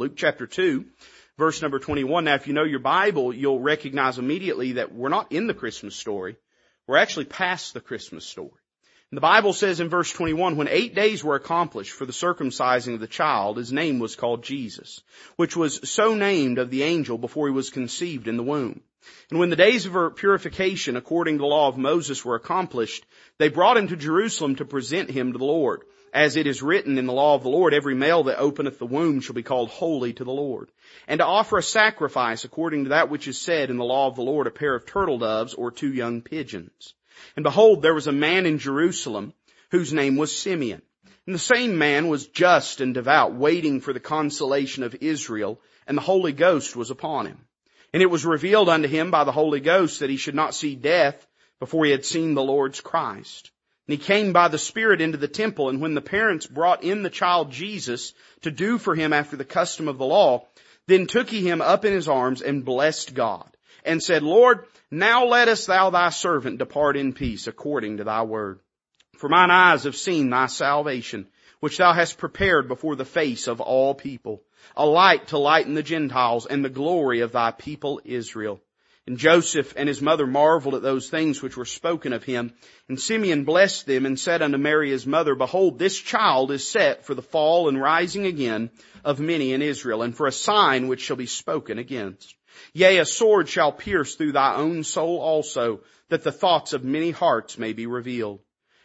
Luke chapter 2, verse number 21. Now if you know your Bible, you'll recognize immediately that we're not in the Christmas story. We're actually past the Christmas story. And the Bible says in verse 21, when eight days were accomplished for the circumcising of the child, his name was called Jesus, which was so named of the angel before he was conceived in the womb. And when the days of her purification according to the law of Moses were accomplished, they brought him to Jerusalem to present him to the Lord. As it is written in the law of the Lord, every male that openeth the womb shall be called holy to the Lord. And to offer a sacrifice according to that which is said in the law of the Lord, a pair of turtle doves or two young pigeons. And behold, there was a man in Jerusalem whose name was Simeon. And the same man was just and devout, waiting for the consolation of Israel, and the Holy Ghost was upon him. And it was revealed unto him by the Holy Ghost that he should not see death before he had seen the Lord's Christ. And he came by the Spirit into the temple, and when the parents brought in the child Jesus to do for him after the custom of the law, then took he him up in his arms and blessed God, and said, Lord, now lettest thou thy servant depart in peace according to thy word. For mine eyes have seen thy salvation, which thou hast prepared before the face of all people, a light to lighten the Gentiles and the glory of thy people Israel. And Joseph and his mother marveled at those things which were spoken of him. And Simeon blessed them and said unto Mary his mother, Behold, this child is set for the fall and rising again of many in Israel, and for a sign which shall be spoken against. Yea, a sword shall pierce through thy own soul also, that the thoughts of many hearts may be revealed.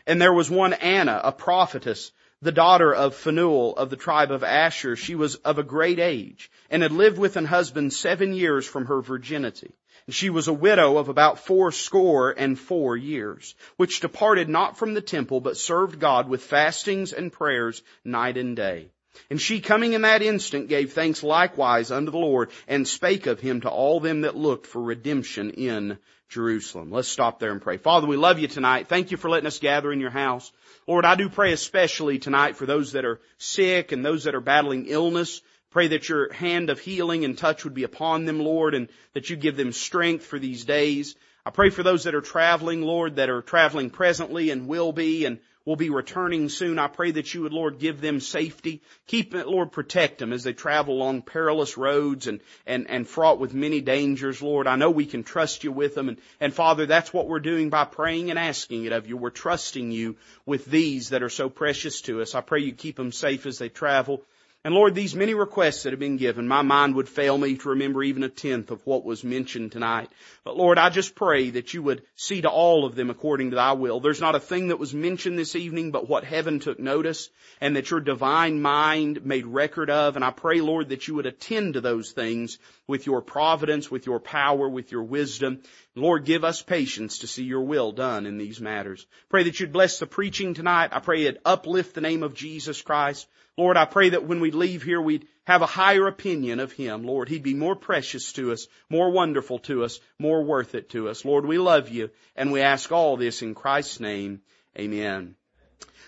And there was one Anna, a prophetess, the daughter of Phanuel of the tribe of Asher. She was of a great age, and had lived with an husband seven years from her virginity. She was a widow of about fourscore and four years, which departed not from the temple, but served God with fastings and prayers night and day. And she coming in that instant gave thanks likewise unto the Lord and spake of him to all them that looked for redemption in Jerusalem. Let's stop there and pray. Father, we love you tonight. Thank you for letting us gather in your house. Lord, I do pray especially tonight for those that are sick and those that are battling illness. Pray that your hand of healing and touch would be upon them, Lord, and that you give them strength for these days. I pray for those that are traveling, Lord, that are traveling presently and will be and will be returning soon. I pray that you would, Lord, give them safety. Keep, it, Lord, protect them as they travel along perilous roads and, and, and fraught with many dangers, Lord. I know we can trust you with them. And, and Father, that's what we're doing by praying and asking it of you. We're trusting you with these that are so precious to us. I pray you keep them safe as they travel. And Lord, these many requests that have been given, my mind would fail me to remember even a tenth of what was mentioned tonight. But Lord, I just pray that you would see to all of them according to thy will. There's not a thing that was mentioned this evening but what heaven took notice and that your divine mind made record of. And I pray, Lord, that you would attend to those things with your providence, with your power, with your wisdom. Lord, give us patience to see your will done in these matters. Pray that you'd bless the preaching tonight. I pray it uplift the name of Jesus Christ. Lord, I pray that when we leave here, we'd have a higher opinion of Him. Lord, He'd be more precious to us, more wonderful to us, more worth it to us. Lord, we love you, and we ask all this in Christ's name. Amen.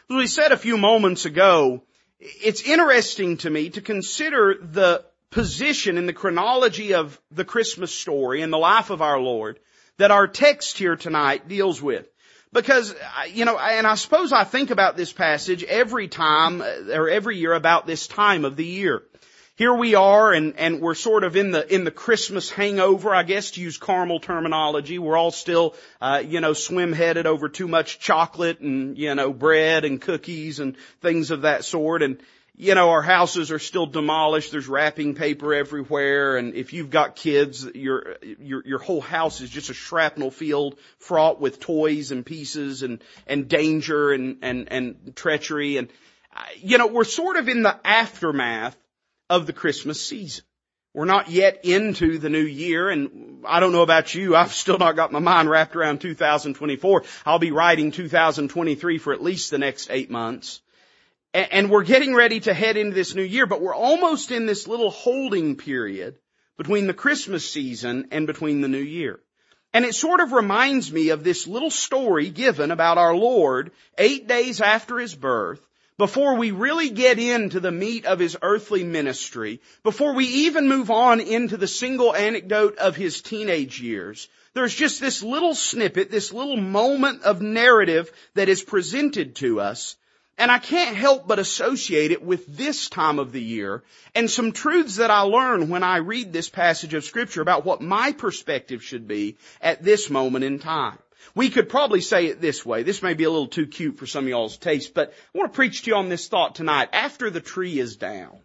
As we said a few moments ago, it's interesting to me to consider the position in the chronology of the Christmas story and the life of our Lord that our text here tonight deals with. Because, you know, and I suppose I think about this passage every time, or every year about this time of the year. Here we are and, and we're sort of in the, in the Christmas hangover, I guess to use carnal terminology. We're all still, uh, you know, swim headed over too much chocolate and, you know, bread and cookies and things of that sort. And, you know, our houses are still demolished. There's wrapping paper everywhere. And if you've got kids, your, your, your whole house is just a shrapnel field fraught with toys and pieces and, and danger and, and, and treachery. And, uh, you know, we're sort of in the aftermath of the Christmas season. We're not yet into the new year and I don't know about you, I've still not got my mind wrapped around 2024. I'll be writing 2023 for at least the next eight months. And we're getting ready to head into this new year, but we're almost in this little holding period between the Christmas season and between the new year. And it sort of reminds me of this little story given about our Lord eight days after His birth, before we really get into the meat of His earthly ministry, before we even move on into the single anecdote of His teenage years, there's just this little snippet, this little moment of narrative that is presented to us And I can't help but associate it with this time of the year and some truths that I learn when I read this passage of scripture about what my perspective should be at this moment in time. We could probably say it this way. This may be a little too cute for some of y'all's taste, but I want to preach to you on this thought tonight. After the tree is down.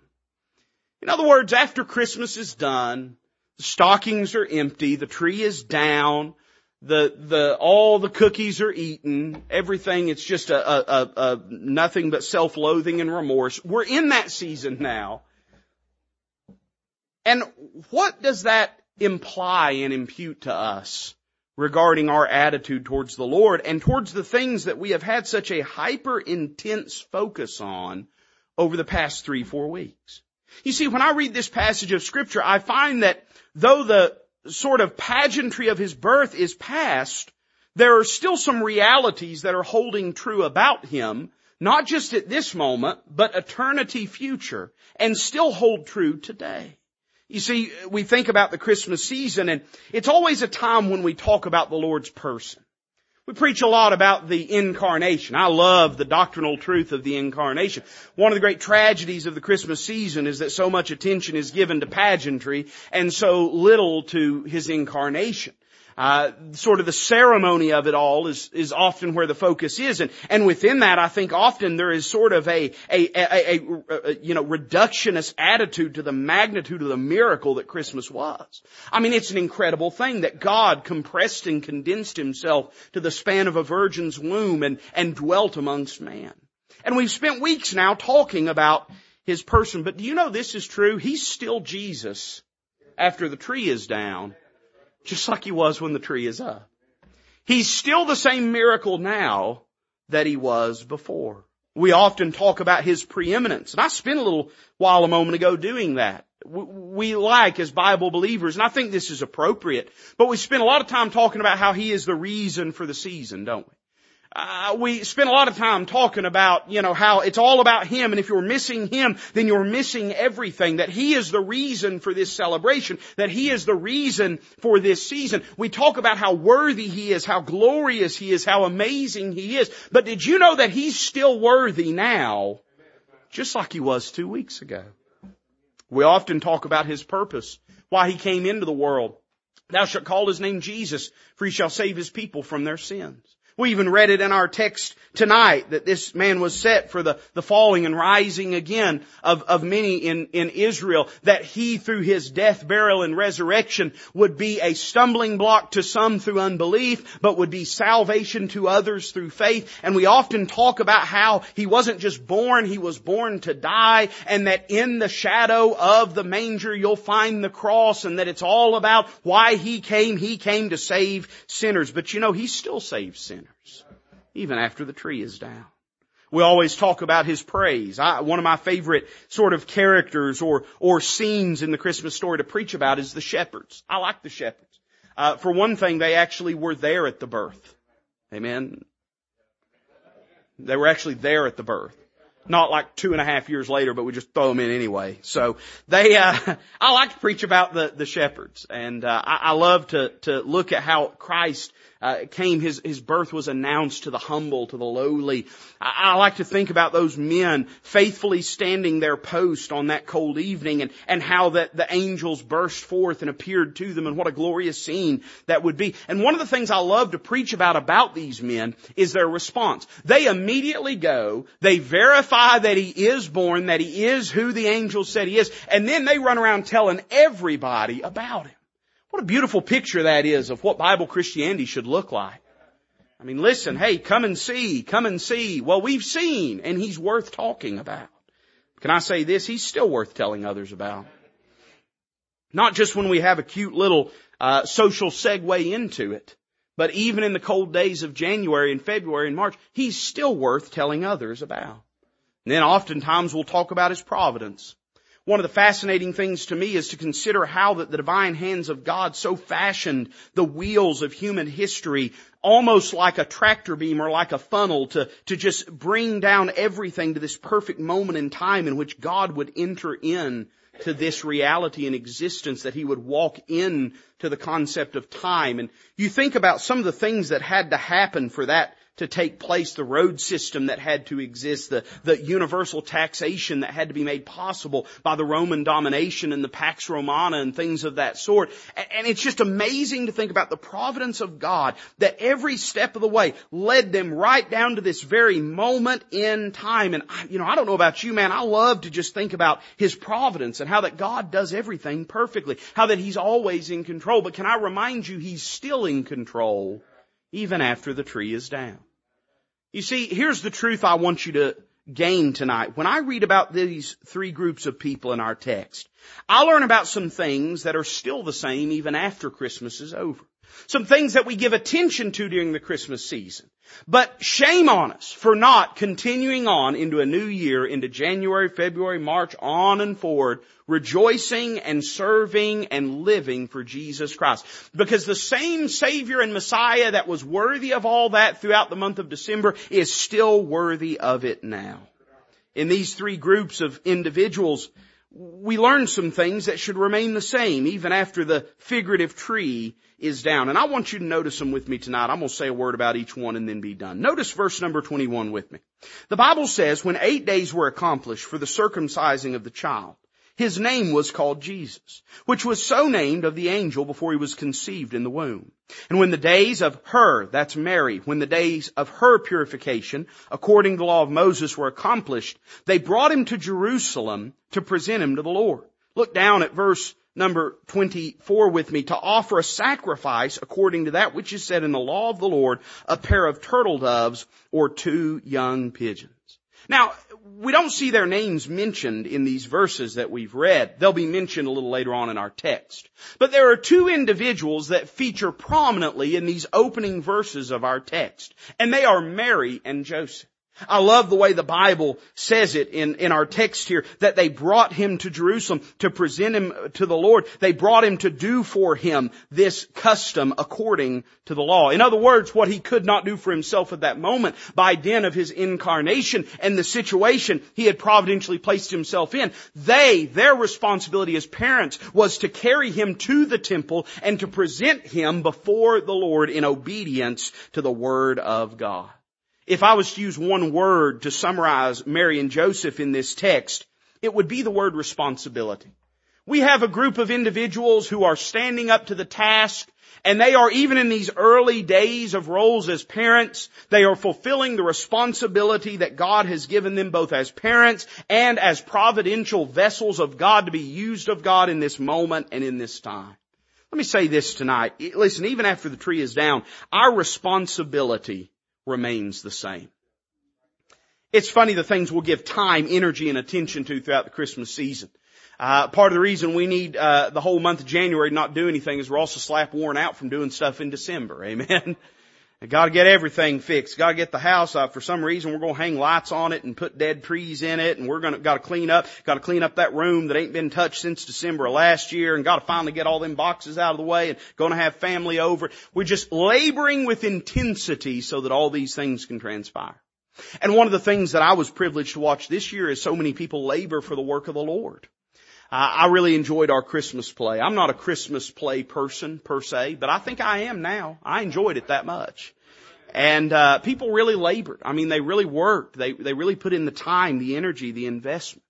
In other words, after Christmas is done, the stockings are empty, the tree is down, the the all the cookies are eaten, everything it's just a, a, a, a nothing but self-loathing and remorse. We're in that season now. And what does that imply and impute to us regarding our attitude towards the Lord and towards the things that we have had such a hyper intense focus on over the past three, four weeks? You see, when I read this passage of scripture, I find that though the sort of pageantry of his birth is past, there are still some realities that are holding true about him, not just at this moment, but eternity future, and still hold true today. You see, we think about the Christmas season and it's always a time when we talk about the Lord's person. We preach a lot about the incarnation. I love the doctrinal truth of the incarnation. One of the great tragedies of the Christmas season is that so much attention is given to pageantry and so little to His incarnation. Uh, sort of the ceremony of it all is is often where the focus is, and and within that, I think often there is sort of a a, a, a, a you know reductionist attitude to the magnitude of the miracle that Christmas was. I mean, it's an incredible thing that God compressed and condensed Himself to the span of a virgin's womb and and dwelt amongst man. And we've spent weeks now talking about His person, but do you know this is true? He's still Jesus after the tree is down just like he was when the tree is up. He's still the same miracle now that he was before. We often talk about his preeminence, and I spent a little while a moment ago doing that. We like as Bible believers, and I think this is appropriate, but we spend a lot of time talking about how he is the reason for the season, don't we? Uh, we spend a lot of time talking about, you know, how it's all about Him, and if you're missing Him, then you're missing everything. That He is the reason for this celebration, that He is the reason for this season. We talk about how worthy He is, how glorious He is, how amazing He is. But did you know that He's still worthy now, just like He was two weeks ago? We often talk about His purpose, why He came into the world. Thou shalt call His name Jesus, for He shall save His people from their sins. We even read it in our text tonight that this man was set for the, the falling and rising again of, of many in, in Israel, that he through his death, burial, and resurrection would be a stumbling block to some through unbelief, but would be salvation to others through faith. And we often talk about how he wasn't just born, he was born to die, and that in the shadow of the manger you'll find the cross, and that it's all about why he came. He came to save sinners. But you know, he still saves sinners even after the tree is down. We always talk about his praise. I, one of my favorite sort of characters or, or scenes in the Christmas story to preach about is the shepherds. I like the shepherds. Uh, for one thing, they actually were there at the birth. Amen. They were actually there at the birth. Not like two and a half years later, but we just throw them in anyway. So they, uh, I like to preach about the, the shepherds and, uh, I, I love to, to look at how Christ uh, came, his, his birth was announced to the humble, to the lowly. I, I like to think about those men faithfully standing their post on that cold evening and, and how that the angels burst forth and appeared to them and what a glorious scene that would be. And one of the things I love to preach about about these men is their response. They immediately go, they verify that he is born, that he is who the angels said he is, and then they run around telling everybody about him. What a beautiful picture that is of what Bible Christianity should look like. I mean, listen, hey, come and see, come and see. Well, we've seen, and he's worth talking about. Can I say this? He's still worth telling others about. Not just when we have a cute little uh, social segue into it, but even in the cold days of January and February and March, he's still worth telling others about. And then oftentimes we'll talk about his providence. One of the fascinating things to me is to consider how that the divine hands of God so fashioned the wheels of human history almost like a tractor beam or like a funnel to, to just bring down everything to this perfect moment in time in which God would enter in to this reality and existence that he would walk in to the concept of time. And you think about some of the things that had to happen for that to take place, the road system that had to exist, the, the universal taxation that had to be made possible by the Roman domination and the Pax Romana and things of that sort. And it's just amazing to think about the providence of God that every step of the way led them right down to this very moment in time. And, you know, I don't know about you, man, I love to just think about His providence and how that God does everything perfectly, how that He's always in control. But can I remind you, He's still in control even after the tree is down. You see, here's the truth I want you to gain tonight. When I read about these three groups of people in our text, I learn about some things that are still the same even after Christmas is over. Some things that we give attention to during the Christmas season. But shame on us for not continuing on into a new year, into January, February, March, on and forward, rejoicing and serving and living for Jesus Christ. Because the same Savior and Messiah that was worthy of all that throughout the month of December is still worthy of it now. In these three groups of individuals, we learn some things that should remain the same even after the figurative tree is down. And I want you to notice them with me tonight. I'm going to say a word about each one and then be done. Notice verse number 21 with me. The Bible says, when eight days were accomplished for the circumcising of the child, his name was called Jesus, which was so named of the angel before he was conceived in the womb. And when the days of her, that's Mary, when the days of her purification, according to the law of Moses, were accomplished, they brought him to Jerusalem to present him to the Lord. Look down at verse number 24 with me to offer a sacrifice according to that which is said in the law of the Lord, a pair of turtle doves or two young pigeons. Now, we don't see their names mentioned in these verses that we've read. They'll be mentioned a little later on in our text. But there are two individuals that feature prominently in these opening verses of our text. And they are Mary and Joseph. I love the way the Bible says it in, in our text here, that they brought him to Jerusalem to present him to the Lord. They brought him to do for him this custom according to the law. In other words, what he could not do for himself at that moment by dint of his incarnation and the situation he had providentially placed himself in. They, their responsibility as parents was to carry him to the temple and to present him before the Lord in obedience to the Word of God. If I was to use one word to summarize Mary and Joseph in this text, it would be the word responsibility. We have a group of individuals who are standing up to the task and they are even in these early days of roles as parents, they are fulfilling the responsibility that God has given them both as parents and as providential vessels of God to be used of God in this moment and in this time. Let me say this tonight. Listen, even after the tree is down, our responsibility remains the same. It's funny the things we'll give time, energy, and attention to throughout the Christmas season. Uh, part of the reason we need uh, the whole month of January to not do anything is we're also slap worn out from doing stuff in December. Amen. Got to get everything fixed. Got to get the house up. For some reason, we're to hang lights on it and put dead trees in it, and we're going to got to clean up. Got to clean up that room that ain't been touched since December of last year, and got to finally get all them boxes out of the way, and to have family over. We're just laboring with intensity so that all these things can transpire. And one of the things that I was privileged to watch this year is so many people labor for the work of the Lord. I really enjoyed our Christmas play. I'm not a Christmas play person per se, but I think I am now. I enjoyed it that much. And uh, people really labored. I mean, they really worked. They they really put in the time, the energy, the investment.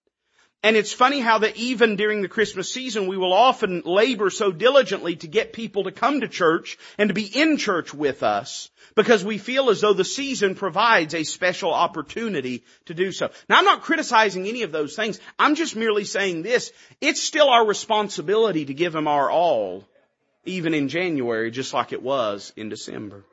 And it's funny how that even during the Christmas season, we will often labor so diligently to get people to come to church and to be in church with us because we feel as though the season provides a special opportunity to do so. Now I'm not criticizing any of those things. I'm just merely saying this. It's still our responsibility to give them our all, even in January, just like it was in December.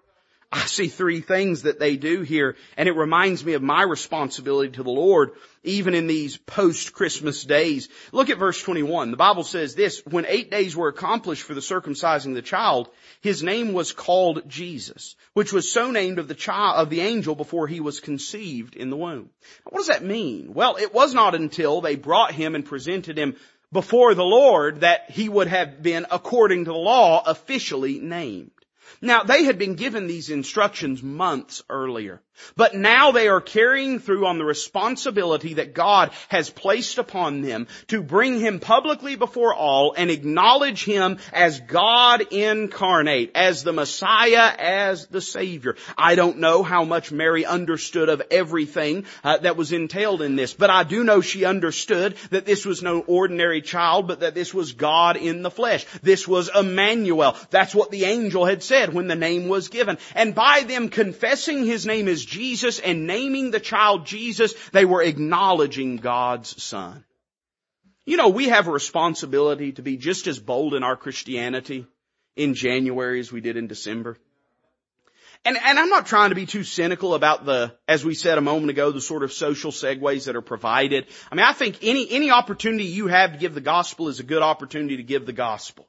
I see three things that they do here, and it reminds me of my responsibility to the Lord, even in these post-Christmas days. Look at verse 21. The Bible says this, when eight days were accomplished for the circumcising the child, his name was called Jesus, which was so named of the child, of the angel before he was conceived in the womb. What does that mean? Well, it was not until they brought him and presented him before the Lord that he would have been, according to the law, officially named. Now, they had been given these instructions months earlier. But now they are carrying through on the responsibility that God has placed upon them to bring Him publicly before all and acknowledge Him as God incarnate, as the Messiah, as the Savior. I don't know how much Mary understood of everything uh, that was entailed in this, but I do know she understood that this was no ordinary child, but that this was God in the flesh. This was Emmanuel. That's what the angel had said when the name was given. And by them confessing His name as Jesus and naming the child Jesus, they were acknowledging God's Son. You know, we have a responsibility to be just as bold in our Christianity in January as we did in December. And, and I'm not trying to be too cynical about the, as we said a moment ago, the sort of social segues that are provided. I mean, I think any, any opportunity you have to give the gospel is a good opportunity to give the gospel.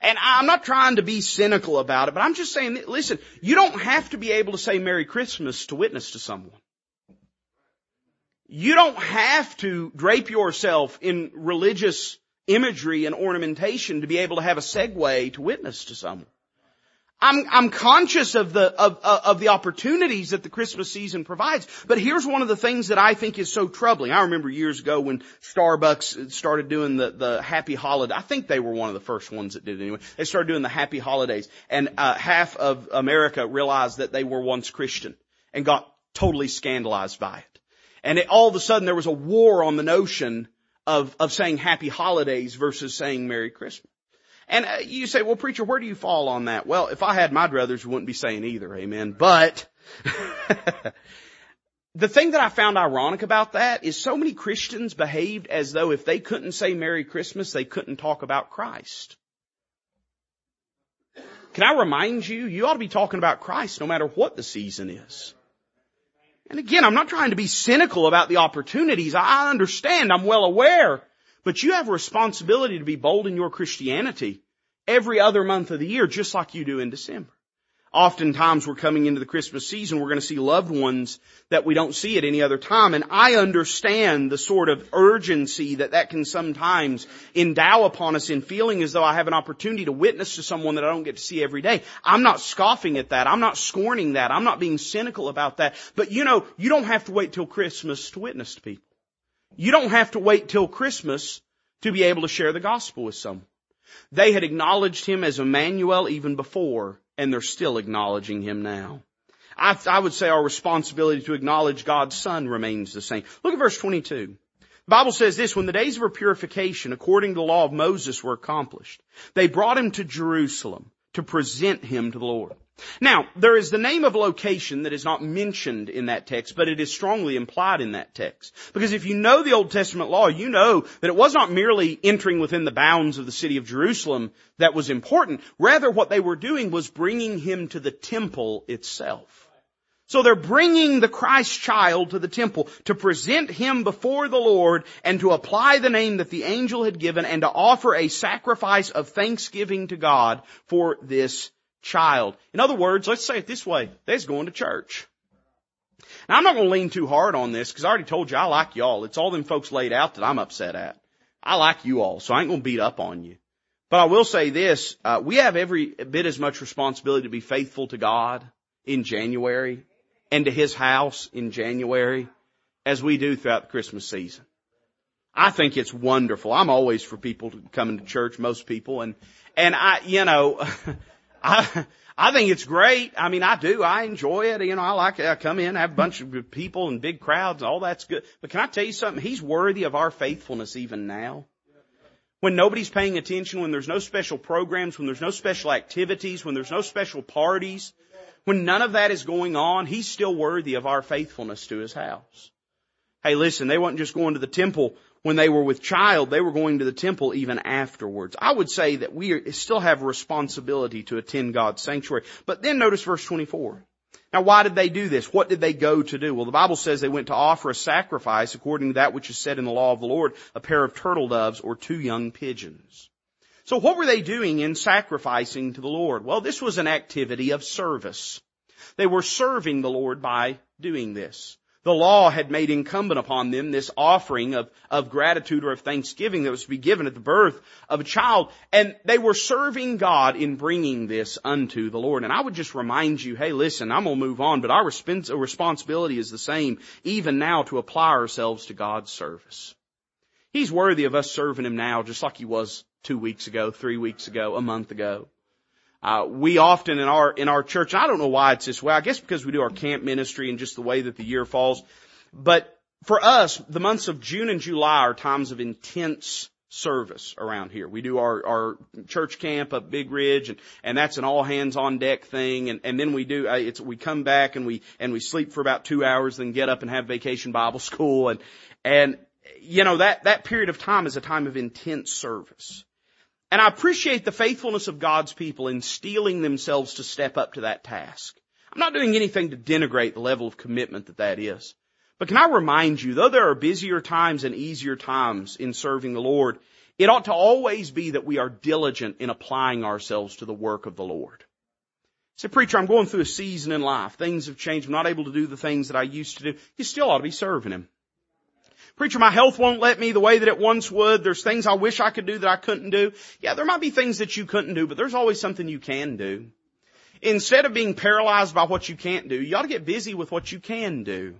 And I'm not trying to be cynical about it, but I'm just saying, listen, you don't have to be able to say Merry Christmas to witness to someone. You don't have to drape yourself in religious imagery and ornamentation to be able to have a segue to witness to someone. I'm, I'm conscious of the, of, of the opportunities that the Christmas season provides. But here's one of the things that I think is so troubling. I remember years ago when Starbucks started doing the, the happy holiday. I think they were one of the first ones that did it anyway. They started doing the happy holidays and, uh, half of America realized that they were once Christian and got totally scandalized by it. And it, all of a sudden there was a war on the notion of, of saying happy holidays versus saying Merry Christmas. And uh, you say, well, preacher, where do you fall on that? Well, if I had my druthers, we wouldn't be saying either. Amen. But the thing that I found ironic about that is so many Christians behaved as though if they couldn't say Merry Christmas, they couldn't talk about Christ. Can I remind you, you ought to be talking about Christ no matter what the season is. And again, I'm not trying to be cynical about the opportunities. I understand. I'm well aware. But you have a responsibility to be bold in your Christianity every other month of the year, just like you do in December. Oftentimes we're coming into the Christmas season, we're going to see loved ones that we don't see at any other time. And I understand the sort of urgency that that can sometimes endow upon us in feeling as though I have an opportunity to witness to someone that I don't get to see every day. I'm not scoffing at that. I'm not scorning that. I'm not being cynical about that. But you know, you don't have to wait till Christmas to witness to people. You don't have to wait till Christmas to be able to share the gospel with someone. They had acknowledged him as Emmanuel even before, and they're still acknowledging him now. I, I, would say our responsibility to acknowledge God's Son remains the same. Look at verse 22. The Bible says this, when the days of her purification according to the law of Moses were accomplished, they brought him to Jerusalem to present him to the Lord. Now, there is the name of location that is not mentioned in that text, but it is strongly implied in that text. Because if you know the Old Testament law, you know that it was not merely entering within the bounds of the city of Jerusalem that was important. Rather, what they were doing was bringing him to the temple itself. So they're bringing the Christ child to the temple to present him before the Lord and to apply the name that the angel had given and to offer a sacrifice of thanksgiving to God for this child. In other words, let's say it this way. They's going to church. Now I'm not going to lean too hard on this because I already told you I like y'all. It's all them folks laid out that I'm upset at. I like you all, so I ain't going to beat up on you. But I will say this, uh, we have every bit as much responsibility to be faithful to God in January and to His house in January as we do throughout the Christmas season. I think it's wonderful. I'm always for people to come into church, most people, and, and I, you know, I, I think it's great. I mean, I do. I enjoy it. You know, I like it. I come in, have a bunch of people and big crowds. All that's good. But can I tell you something? He's worthy of our faithfulness even now. When nobody's paying attention, when there's no special programs, when there's no special activities, when there's no special parties, when none of that is going on, he's still worthy of our faithfulness to his house. Hey, listen, they weren't just going to the temple when they were with child, they were going to the temple even afterwards. I would say that we still have responsibility to attend God's sanctuary. But then notice verse 24. Now why did they do this? What did they go to do? Well, the Bible says they went to offer a sacrifice according to that which is said in the law of the Lord, a pair of turtle doves or two young pigeons. So what were they doing in sacrificing to the Lord? Well, this was an activity of service. They were serving the Lord by doing this. The law had made incumbent upon them this offering of, of gratitude or of thanksgiving that was to be given at the birth of a child. And they were serving God in bringing this unto the Lord. And I would just remind you, hey listen, I'm gonna move on, but our responsibility is the same even now to apply ourselves to God's service. He's worthy of us serving Him now just like He was two weeks ago, three weeks ago, a month ago. Uh, we often in our in our church, I don't know why it's this way. I guess because we do our camp ministry and just the way that the year falls. But for us, the months of June and July are times of intense service around here. We do our, our church camp up Big Ridge and, and that's an all hands on deck thing. And, and then we do, uh, it's, we come back and we, and we sleep for about two hours, then get up and have vacation Bible school. And, and, you know, that, that period of time is a time of intense service. And I appreciate the faithfulness of God's people in steeling themselves to step up to that task. I'm not doing anything to denigrate the level of commitment that that is. But can I remind you, though there are busier times and easier times in serving the Lord, it ought to always be that we are diligent in applying ourselves to the work of the Lord. Say, preacher, I'm going through a season in life. Things have changed. I'm not able to do the things that I used to do. You still ought to be serving Him. Preacher, my health won't let me the way that it once would. There's things I wish I could do that I couldn't do. Yeah, there might be things that you couldn't do, but there's always something you can do. Instead of being paralyzed by what you can't do, you ought to get busy with what you can do.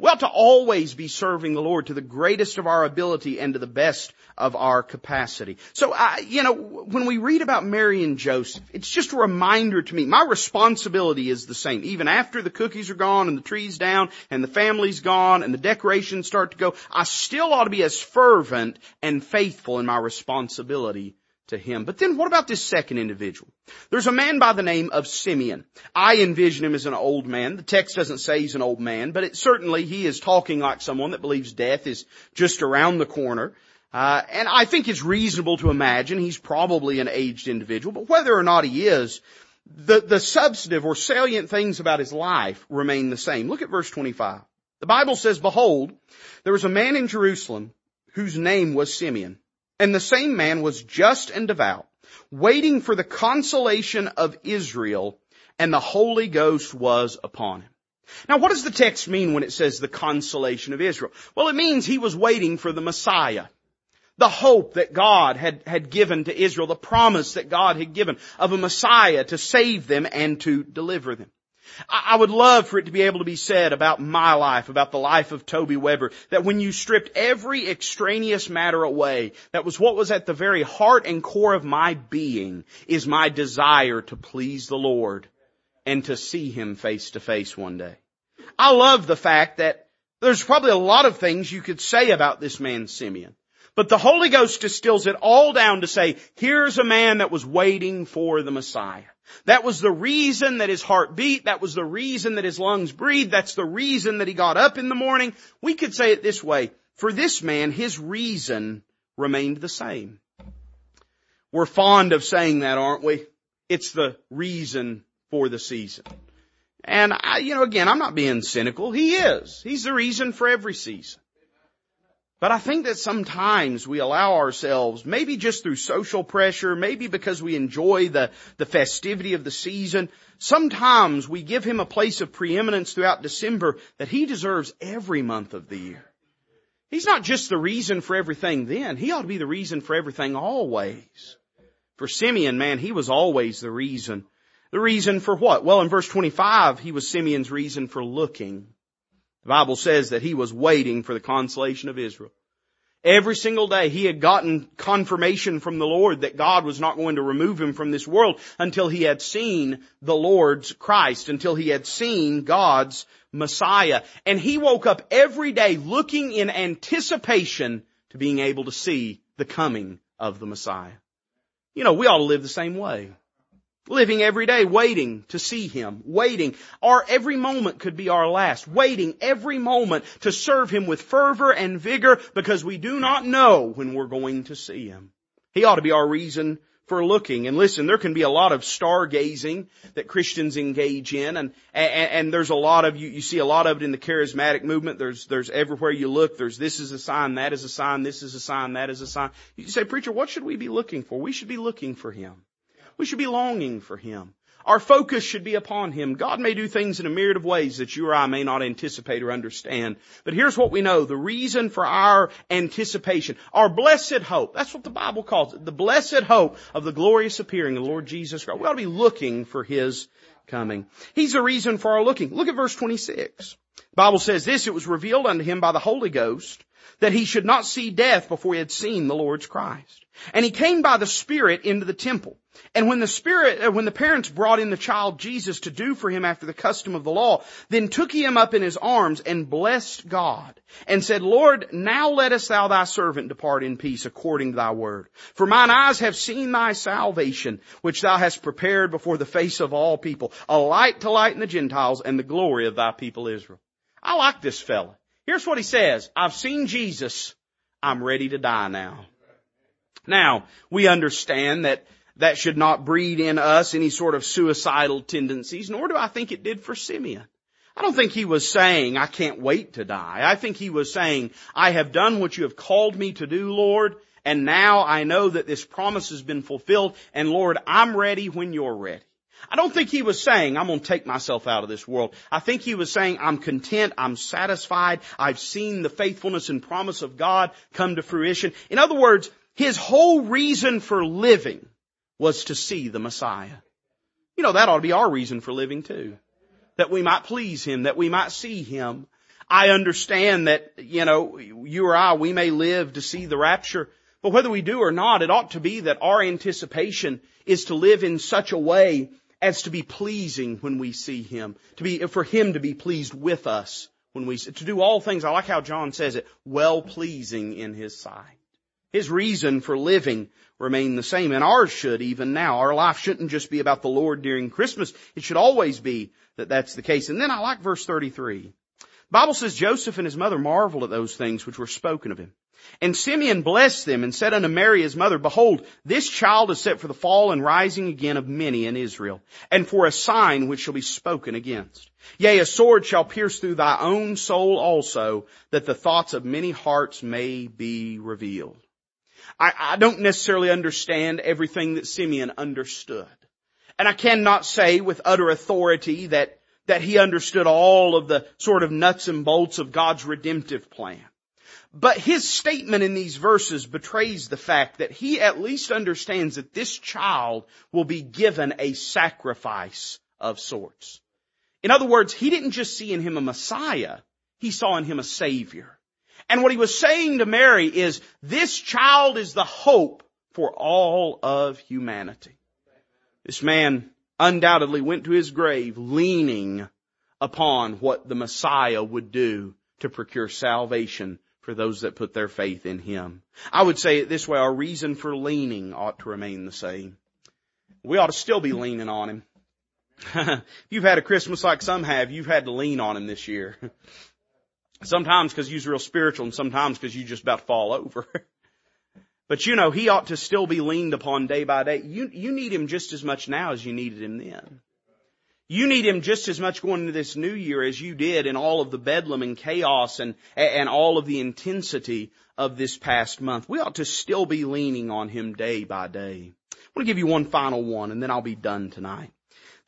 We ought to always be serving the Lord to the greatest of our ability and to the best of our capacity. So, I, you know, when we read about Mary and Joseph, it's just a reminder to me, my responsibility is the same. Even after the cookies are gone and the tree's down and the family's gone and the decorations start to go, I still ought to be as fervent and faithful in my responsibility to him. But then what about this second individual? There's a man by the name of Simeon. I envision him as an old man. The text doesn't say he's an old man, but it certainly he is talking like someone that believes death is just around the corner. Uh, and I think it's reasonable to imagine he's probably an aged individual, but whether or not he is, the, the substantive or salient things about his life remain the same. Look at verse 25. The Bible says, Behold, there was a man in Jerusalem whose name was Simeon. And the same man was just and devout, waiting for the consolation of Israel, and the Holy Ghost was upon him. Now what does the text mean when it says the consolation of Israel? Well, it means he was waiting for the Messiah. The hope that God had, had given to Israel, the promise that God had given of a Messiah to save them and to deliver them. I would love for it to be able to be said about my life, about the life of Toby Weber, that when you stripped every extraneous matter away, that was what was at the very heart and core of my being, is my desire to please the Lord and to see Him face to face one day. I love the fact that there's probably a lot of things you could say about this man Simeon. But the Holy Ghost distills it all down to say, here's a man that was waiting for the Messiah. That was the reason that his heart beat. That was the reason that his lungs breathed. That's the reason that he got up in the morning. We could say it this way. For this man, his reason remained the same. We're fond of saying that, aren't we? It's the reason for the season. And I, you know, again, I'm not being cynical. He is. He's the reason for every season. But I think that sometimes we allow ourselves, maybe just through social pressure, maybe because we enjoy the, the festivity of the season, sometimes we give him a place of preeminence throughout December that he deserves every month of the year. He's not just the reason for everything then, he ought to be the reason for everything always. For Simeon, man, he was always the reason. The reason for what? Well, in verse 25, he was Simeon's reason for looking. The Bible says that he was waiting for the consolation of Israel. Every single day he had gotten confirmation from the Lord that God was not going to remove him from this world until he had seen the Lord's Christ, until he had seen God's Messiah. And he woke up every day looking in anticipation to being able to see the coming of the Messiah. You know, we ought to live the same way. Living every day waiting to see Him, waiting. Our every moment could be our last. Waiting every moment to serve Him with fervor and vigor because we do not know when we're going to see Him. He ought to be our reason for looking. And listen, there can be a lot of stargazing that Christians engage in, and, and, and there's a lot of you. You see a lot of it in the charismatic movement. There's there's everywhere you look. There's this is a sign, that is a sign, this is a sign, that is a sign. You say, preacher, what should we be looking for? We should be looking for Him. We should be longing for Him. Our focus should be upon Him. God may do things in a myriad of ways that you or I may not anticipate or understand. But here's what we know. The reason for our anticipation, our blessed hope, that's what the Bible calls it. The blessed hope of the glorious appearing of the Lord Jesus Christ. We ought to be looking for His coming. He's the reason for our looking. Look at verse 26. The Bible says this, it was revealed unto him by the Holy Ghost that he should not see death before he had seen the Lord's Christ. And he came by the Spirit into the temple. And when the Spirit, uh, when the parents brought in the child Jesus to do for him after the custom of the law, then took he him up in his arms and blessed God and said, Lord, now lettest thou thy servant depart in peace according to thy word. For mine eyes have seen thy salvation, which thou hast prepared before the face of all people, a light to lighten the Gentiles and the glory of thy people Israel. I like this fella. Here's what he says. I've seen Jesus. I'm ready to die now. Now, we understand that that should not breed in us any sort of suicidal tendencies, nor do I think it did for Simeon. I don't think he was saying, I can't wait to die. I think he was saying, I have done what you have called me to do, Lord, and now I know that this promise has been fulfilled, and Lord, I'm ready when you're ready. I don't think he was saying, I'm going to take myself out of this world. I think he was saying, I'm content, I'm satisfied, I've seen the faithfulness and promise of God come to fruition. In other words, his whole reason for living was to see the Messiah. You know, that ought to be our reason for living too. That we might please Him, that we might see Him. I understand that, you know, you or I, we may live to see the rapture, but whether we do or not, it ought to be that our anticipation is to live in such a way as to be pleasing when we see Him, to be, for Him to be pleased with us when we, to do all things, I like how John says it, well pleasing in His sight. His reason for living remained the same, and ours should even now. Our life shouldn't just be about the Lord during Christmas. It should always be that that's the case. And then I like verse 33. The Bible says Joseph and his mother marveled at those things which were spoken of him. And Simeon blessed them and said unto Mary his mother, Behold, this child is set for the fall and rising again of many in Israel, and for a sign which shall be spoken against. Yea, a sword shall pierce through thy own soul also, that the thoughts of many hearts may be revealed. I, I don't necessarily understand everything that Simeon understood. And I cannot say with utter authority that that he understood all of the sort of nuts and bolts of God's redemptive plan. But his statement in these verses betrays the fact that he at least understands that this child will be given a sacrifice of sorts. In other words, he didn't just see in him a Messiah, he saw in him a Savior. And what he was saying to Mary is, this child is the hope for all of humanity. This man undoubtedly went to his grave leaning upon what the Messiah would do to procure salvation for those that put their faith in Him. I would say it this way, our reason for leaning ought to remain the same. We ought to still be leaning on Him. if you've had a Christmas like some have, you've had to lean on Him this year. sometimes because you're real spiritual and sometimes because you just about fall over. But you know, he ought to still be leaned upon day by day. You, you need him just as much now as you needed him then. You need him just as much going into this new year as you did in all of the bedlam and chaos and, and all of the intensity of this past month. We ought to still be leaning on him day by day. I want to give you one final one and then I'll be done tonight.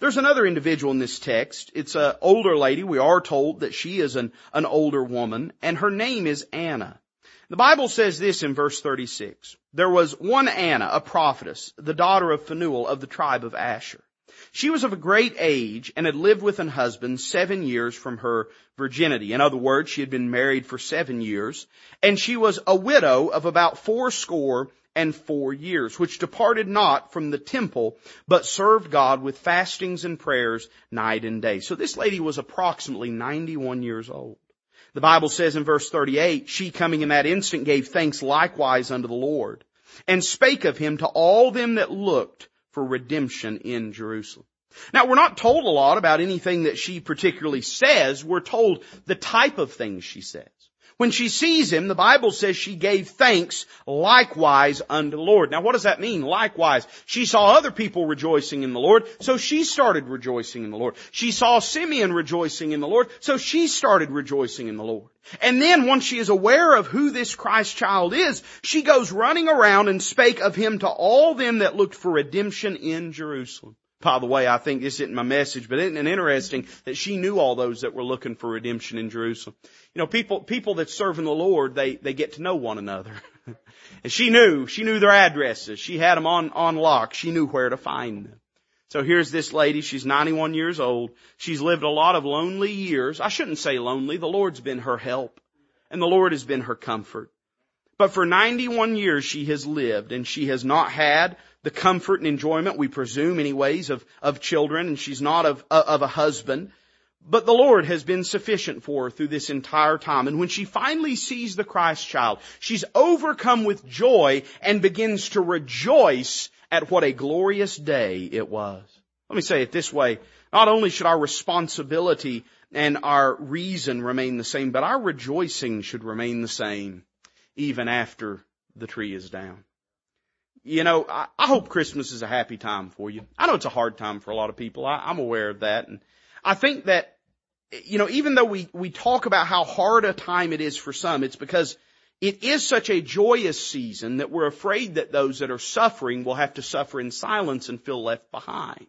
There's another individual in this text. It's an older lady. We are told that she is an, an older woman and her name is Anna. The Bible says this in verse 36. There was one Anna, a prophetess, the daughter of Phanuel of the tribe of Asher. She was of a great age and had lived with an husband seven years from her virginity. In other words, she had been married for seven years, and she was a widow of about four score and four years, which departed not from the temple, but served God with fastings and prayers night and day. So this lady was approximately 91 years old. The Bible says in verse 38, she coming in that instant gave thanks likewise unto the Lord and spake of him to all them that looked for redemption in Jerusalem. Now we're not told a lot about anything that she particularly says. We're told the type of things she says. When she sees him, the Bible says she gave thanks likewise unto the Lord. Now what does that mean? Likewise. She saw other people rejoicing in the Lord, so she started rejoicing in the Lord. She saw Simeon rejoicing in the Lord, so she started rejoicing in the Lord. And then once she is aware of who this Christ child is, she goes running around and spake of him to all them that looked for redemption in Jerusalem. By the way, I think this isn't my message, but isn't it interesting that she knew all those that were looking for redemption in Jerusalem? You know, people, people that serve in the Lord, they, they get to know one another. and she knew, she knew their addresses. She had them on, on lock. She knew where to find them. So here's this lady, she's 91 years old. She's lived a lot of lonely years. I shouldn't say lonely. The Lord's been her help. And the Lord has been her comfort. But for 91 years she has lived and she has not had the comfort and enjoyment, we presume anyways, of, of children and she's not of, of a husband. But the Lord has been sufficient for her through this entire time. And when she finally sees the Christ child, she's overcome with joy and begins to rejoice at what a glorious day it was. Let me say it this way. Not only should our responsibility and our reason remain the same, but our rejoicing should remain the same even after the tree is down. You know, I, I hope Christmas is a happy time for you. I know it's a hard time for a lot of people. I, I'm aware of that. And I think that, you know, even though we, we talk about how hard a time it is for some, it's because it is such a joyous season that we're afraid that those that are suffering will have to suffer in silence and feel left behind.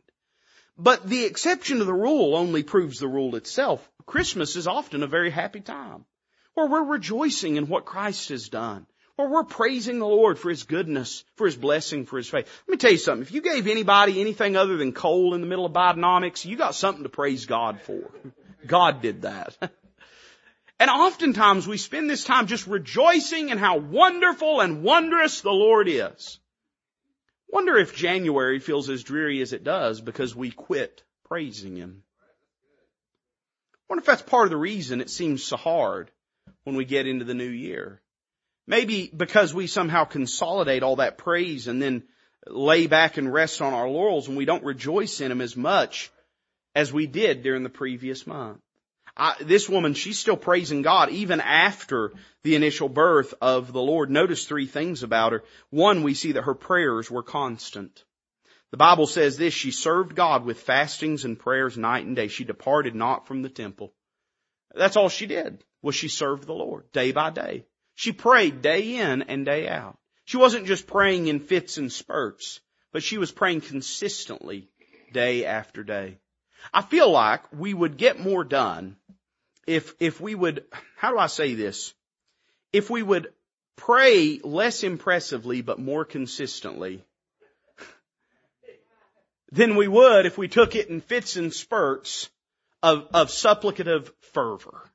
But the exception to the rule only proves the rule itself. Christmas is often a very happy time where we're rejoicing in what Christ has done, where we're praising the Lord for His goodness, for His blessing, for His faith. Let me tell you something. If you gave anybody anything other than coal in the middle of Bidenomics, you got something to praise God for. God did that. And oftentimes we spend this time just rejoicing in how wonderful and wondrous the Lord is. Wonder if January feels as dreary as it does because we quit praising Him. Wonder if that's part of the reason it seems so hard when we get into the new year. Maybe because we somehow consolidate all that praise and then lay back and rest on our laurels and we don't rejoice in them as much as we did during the previous month. I, this woman, she's still praising God even after the initial birth of the Lord. Notice three things about her. One, we see that her prayers were constant. The Bible says this, she served God with fastings and prayers night and day. She departed not from the temple. That's all she did, was she served the Lord day by day. She prayed day in and day out. She wasn't just praying in fits and spurts, but she was praying consistently day after day. I feel like we would get more done if, if we would, how do I say this? If we would pray less impressively but more consistently than we would if we took it in fits and spurts of, of supplicative fervor.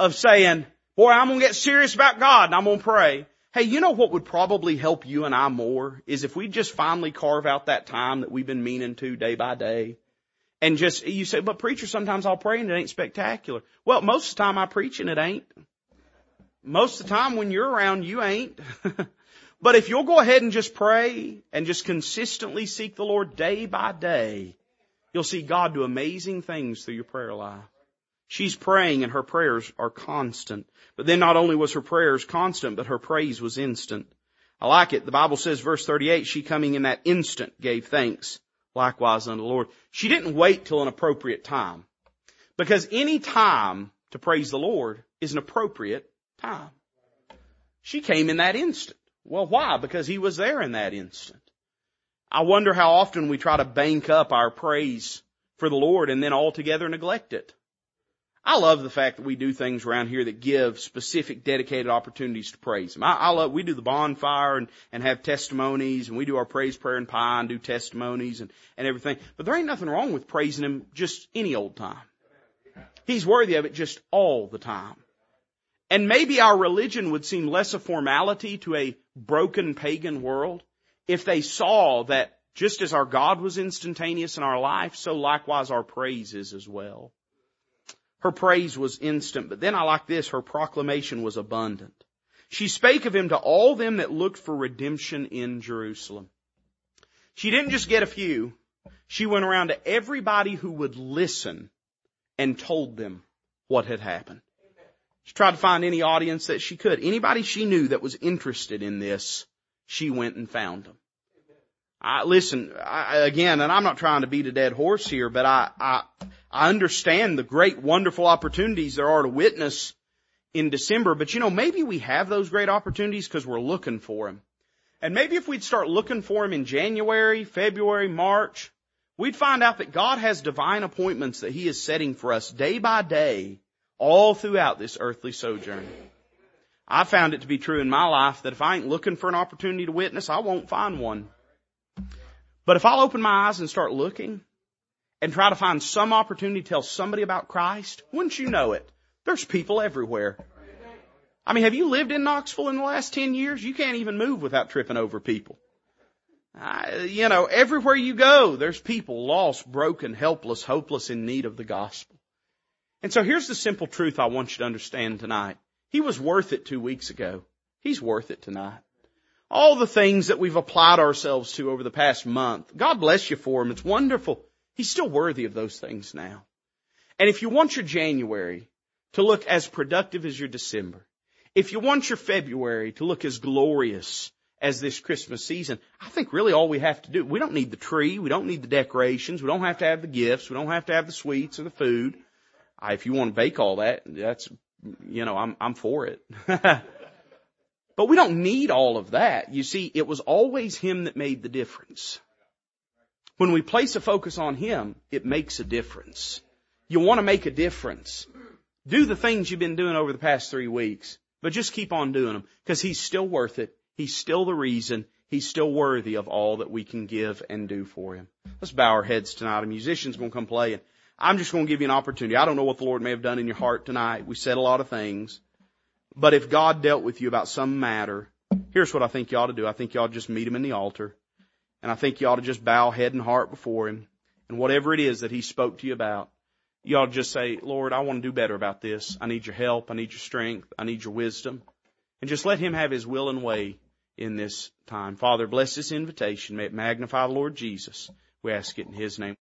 Of saying, boy, I'm gonna get serious about God and I'm gonna pray. Hey, you know what would probably help you and I more is if we just finally carve out that time that we've been meaning to day by day and just, you say, but preacher, sometimes I'll pray and it ain't spectacular. Well, most of the time I preach and it ain't. Most of the time when you're around, you ain't. but if you'll go ahead and just pray and just consistently seek the Lord day by day, you'll see God do amazing things through your prayer life. She's praying and her prayers are constant. But then not only was her prayers constant, but her praise was instant. I like it. The Bible says verse 38, she coming in that instant gave thanks likewise unto the Lord. She didn't wait till an appropriate time. Because any time to praise the Lord is an appropriate time. She came in that instant. Well, why? Because He was there in that instant. I wonder how often we try to bank up our praise for the Lord and then altogether neglect it. I love the fact that we do things around here that give specific dedicated opportunities to praise Him. I, I love, we do the bonfire and, and have testimonies and we do our praise, prayer and pie and do testimonies and, and everything. But there ain't nothing wrong with praising Him just any old time. He's worthy of it just all the time. And maybe our religion would seem less a formality to a broken pagan world if they saw that just as our God was instantaneous in our life, so likewise our praise is as well. Her praise was instant, but then I like this, her proclamation was abundant. She spake of him to all them that looked for redemption in Jerusalem. She didn't just get a few. She went around to everybody who would listen and told them what had happened. She tried to find any audience that she could. Anybody she knew that was interested in this, she went and found them. I, listen, I, again, and I'm not trying to beat a dead horse here, but I, I, I understand the great, wonderful opportunities there are to witness in December, but you know, maybe we have those great opportunities because we're looking for them. And maybe if we'd start looking for them in January, February, March, we'd find out that God has divine appointments that He is setting for us day by day all throughout this earthly sojourn. I found it to be true in my life that if I ain't looking for an opportunity to witness, I won't find one. But if I'll open my eyes and start looking and try to find some opportunity to tell somebody about Christ, wouldn't you know it? There's people everywhere. I mean, have you lived in Knoxville in the last 10 years? You can't even move without tripping over people. Uh, you know, everywhere you go, there's people lost, broken, helpless, hopeless, in need of the gospel. And so here's the simple truth I want you to understand tonight. He was worth it two weeks ago. He's worth it tonight. All the things that we've applied ourselves to over the past month, God bless you for them. It's wonderful. He's still worthy of those things now. And if you want your January to look as productive as your December, if you want your February to look as glorious as this Christmas season, I think really all we have to do, we don't need the tree, we don't need the decorations, we don't have to have the gifts, we don't have to have the sweets or the food. If you want to bake all that, that's you know, I'm, I'm for it. but we don't need all of that. You see, it was always Him that made the difference. When we place a focus on Him, it makes a difference. You want to make a difference. Do the things you've been doing over the past three weeks, but just keep on doing them because He's still worth it. He's still the reason. He's still worthy of all that we can give and do for Him. Let's bow our heads tonight. A musician's going to come play and I'm just going to give you an opportunity. I don't know what the Lord may have done in your heart tonight. We said a lot of things. But if God dealt with you about some matter, here's what I think you ought to do. I think you ought to just meet Him in the altar. And I think you ought to just bow head and heart before Him. And whatever it is that He spoke to you about, you ought to just say, Lord, I want to do better about this. I need your help. I need your strength. I need your wisdom. And just let Him have His will and way in this time. Father, bless this invitation. May it magnify the Lord Jesus. We ask it in His name.